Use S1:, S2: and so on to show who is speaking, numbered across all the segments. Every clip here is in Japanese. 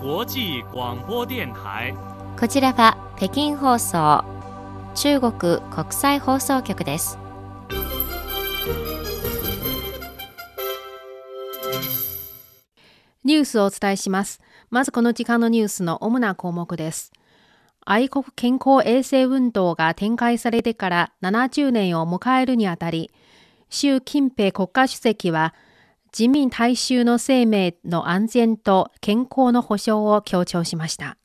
S1: 際广播電台。
S2: こちらは北京放送中国国際放送局です。
S3: ニュースをお伝えします。まずこの時間のニュースの主な項目です。愛国健康衛生運動が展開されてから70年を迎えるにあたり、習近平国家主席は人民大衆の生命の安全と健康の保障を強調しました。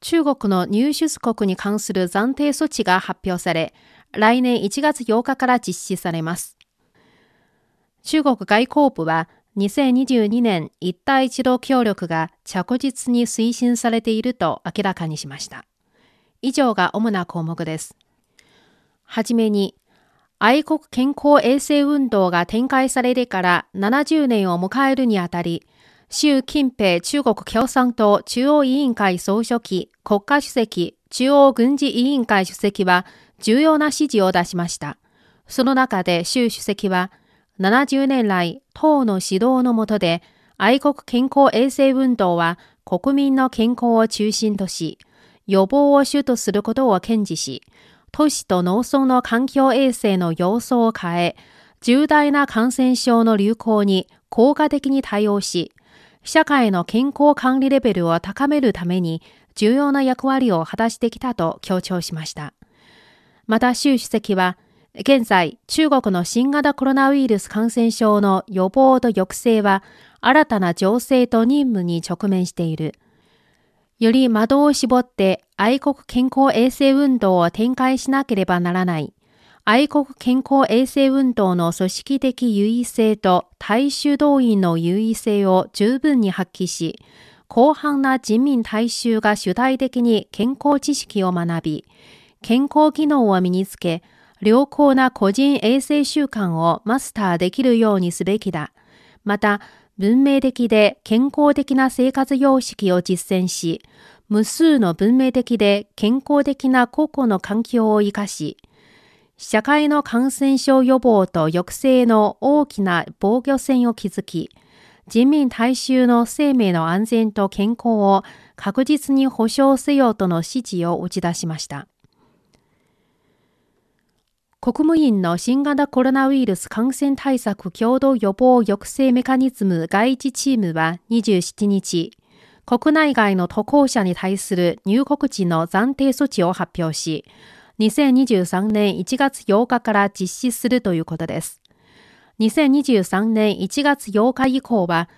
S3: 中国の入出国に関する暫定措置が発表され、来年1月8日から実施されます。中国外交部は2022年一帯一路協力が着実に推進されていると明らかにしました。以上が主な項目です。はじめに、愛国健康衛生運動が展開されてから70年を迎えるにあたり、習近平中国共産党中央委員会総書記、国家主席、中央軍事委員会主席は重要な指示を出しました。その中で習主席は、70年来、党の指導の下で、愛国健康衛生運動は国民の健康を中心とし、予防を主とすることを堅持し、都市と農村の環境衛生の様相を変え、重大な感染症の流行に効果的に対応し、社会の健康管理レベルを高めるために重要な役割を果たしてきたと強調しました。また習主席は、現在、中国の新型コロナウイルス感染症の予防と抑制は新たな情勢と任務に直面している。より窓を絞って愛国健康衛生運動を展開しなければならない。愛国健康衛生運動の組織的優位性と大衆動員の優位性を十分に発揮し、広範な人民大衆が主体的に健康知識を学び、健康技能を身につけ、良好な個人衛生習慣をマスターできるようにすべきだ。また、文明的で健康的な生活様式を実践し、無数の文明的で健康的な個々の環境を生かし、社会の感染症予防と抑制の大きな防御線を築き、人民大衆の生命の安全と健康を確実に保障せよとの指示を打ち出しました。国務院の新型コロナウイルス感染対策共同予防抑制メカニズム外事チームは27日、国内外の渡航者に対する入国時の暫定措置を発表し、2023年1月8日から実施するということです。2023年1月8日以降は、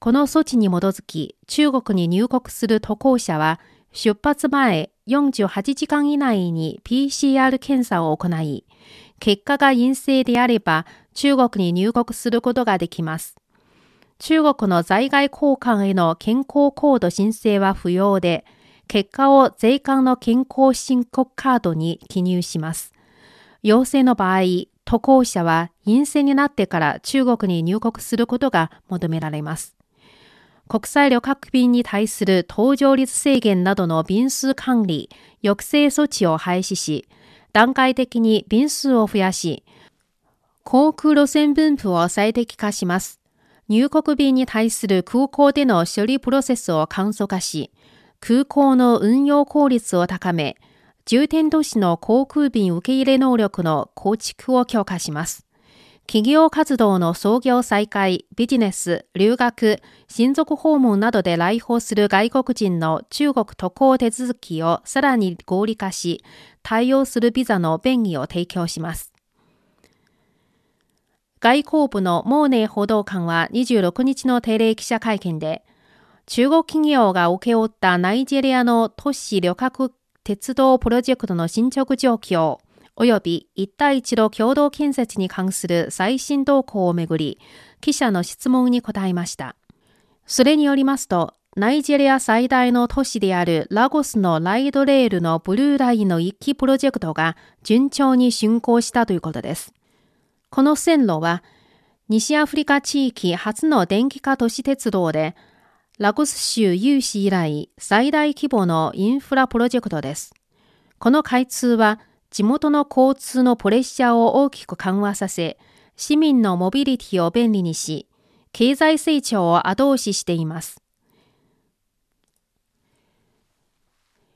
S3: この措置に基づき中国に入国する渡航者は、出発前48時間以内に PCR 検査を行い、結果が陰性であれば中国に入国することができます。中国の在外交換への健康コード申請は不要で、結果を税関の健康申告カードに記入します。陽性の場合、渡航者は陰性になってから中国に入国することが求められます。国際旅客便に対する搭乗率制限などの便数管理、抑制措置を廃止し、段階的に便数を増やし、航空路線分布を最適化します。入国便に対する空港での処理プロセスを簡素化し、空港の運用効率を高め、重点都市の航空便受け入れ能力の構築を強化します。企業活動の創業再開、ビジネス、留学、親族訪問などで来訪する外国人の中国渡航手続きをさらに合理化し、対応するビザの便宜を提供します。外交部のモーネー報道官は26日の定例記者会見で、中国企業が請け負ったナイジェリアの都市旅客鉄道プロジェクトの進捗状況、及び一帯一路共同建設に関する最新動向をめぐり、記者の質問に答えました。それによりますと、ナイジェリア最大の都市であるラゴスのライドレールのブルーラインの一期プロジェクトが順調に竣工したということです。この線路は、西アフリカ地域初の電気化都市鉄道で、ラゴス州有志以来最大規模のインフラプロジェクトです。この開通は、地元の交通のプレッシャーを大きく緩和させ、市民のモビリティを便利にし、経済成長を後押ししています。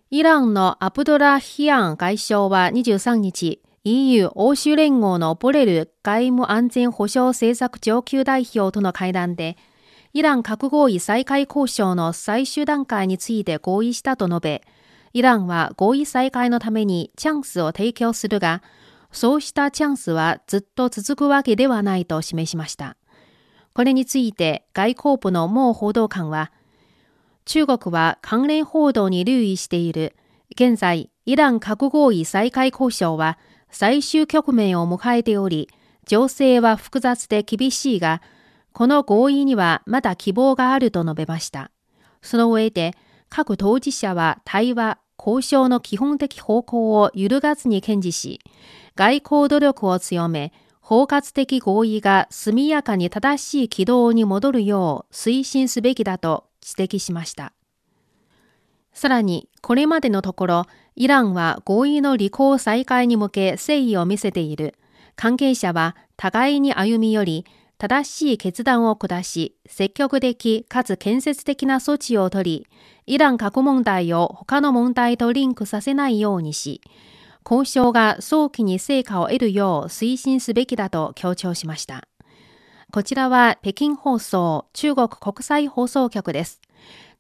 S3: イランのアブドラ・ヒアン外相は23日、EU 欧州連合のボレル外務安全保障政策上級代表との会談で、イラン核合意再開交渉の最終段階について合意したと述べ、イランは合意再開のためにチャンスを提供するが、そうしたチャンスはずっと続くわけではないと示しました。これについて外交部の毛報道官は、中国は関連報道に留意している。現在、イラン核合意再開交渉は最終局面を迎えており、情勢は複雑で厳しいが、この合意にはまだ希望があると述べました。その上で、各当事者は対話、交渉の基本的方向を揺るがずに堅持し、外交努力を強め、包括的合意が速やかに正しい軌道に戻るよう推進すべきだと指摘しました。さらに、これまでのところ、イランは合意の履行再開に向け誠意を見せている。関係者は互いに歩み寄り、正しい決断を下し、積極的かつ建設的な措置を取り、イラン核問題を他の問題とリンクさせないようにし、交渉が早期に成果を得るよう推進すべきだと強調しました。こちらは北京放送中国国際放送局です。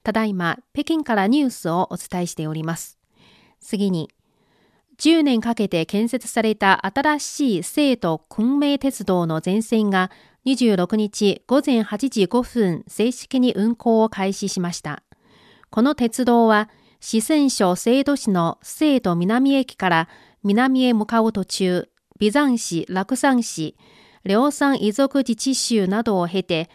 S3: ただいま北京からニュースをお伝えしております。次に、10年かけて建設された新しい生徒昆明鉄道の全線が26日午前8時5分正式に運行を開始しました。この鉄道は四川省成都市の成都南駅から南へ向かう途中、美山市、楽山市、両山遺族自治州などを経て、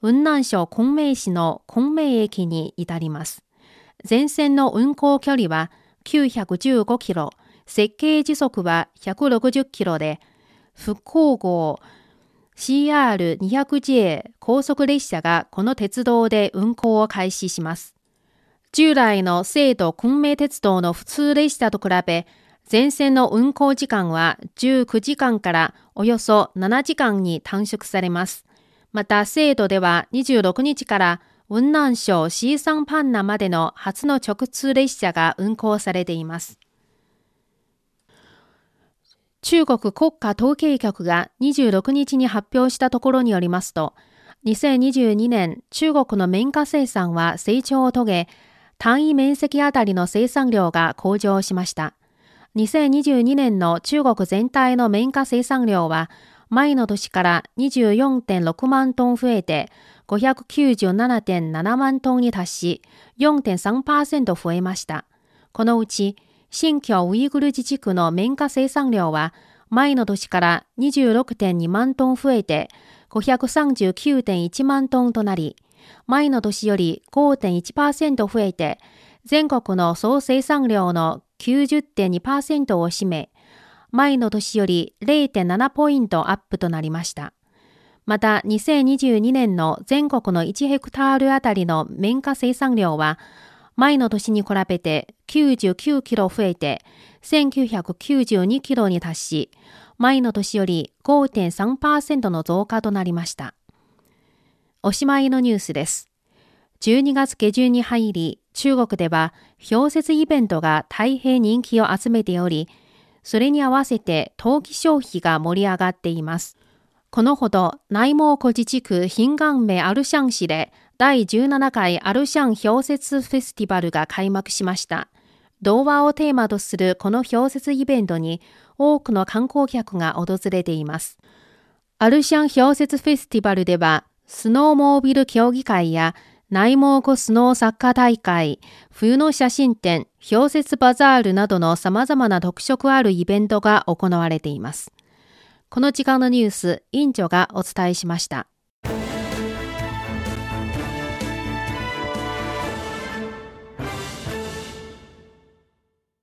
S3: 雲南省昆明市の昆明駅に至ります。全線の運行距離は915キロ、設計時速は160キロで、復興号 CR200J 高速列車がこの鉄道で運行を開始します。従来の制度昆明鉄道の普通列車と比べ、全線の運行時間は19時間からおよそ7時間に短縮されます。また、制度では26日から雲南省シーサンパンナまでの初の直通列車が運行されています。中国国家統計局が26日に発表したところによりますと、2022年中国の綿花生産は成長を遂げ、単位面積あたりの生産量が向上しました。2022年の中国全体の綿花生産量は前の年から24.6万トン増えて597.7万トンに達し4.3%増えました。このうち新疆ウイグル自治区の綿花生産量は前の年から26.2万トン増えて539.1万トンとなり、前の年より5.1%増えて、全国の総生産量の90.2%を占め、前の年より0.7ポイントアップとなりました。また、2022年の全国の1ヘクタールあたりの綿花生産量は、前の年に比べて99キロ増えて、1992キロに達し、前の年より5.3%の増加となりました。おしまいのニュースです。12月下旬に入り、中国では氷雪イベントが大変人気を集めており、それに合わせて陶器消費が盛り上がっています。このほど、内蒙古自治区ヒンガンメアルシャン市で第17回アルシャン氷雪フェスティバルが開幕しました。童話をテーマとするこの氷雪イベントに多くの観光客が訪れています。アルシャン氷雪フェスティバルではスノーモービル競技会や内蒙古スノーサッカー大会、冬の写真展、氷雪バザールなどの様々な特色あるイベントが行われています。この時間のニュース、委員長がお伝えしました。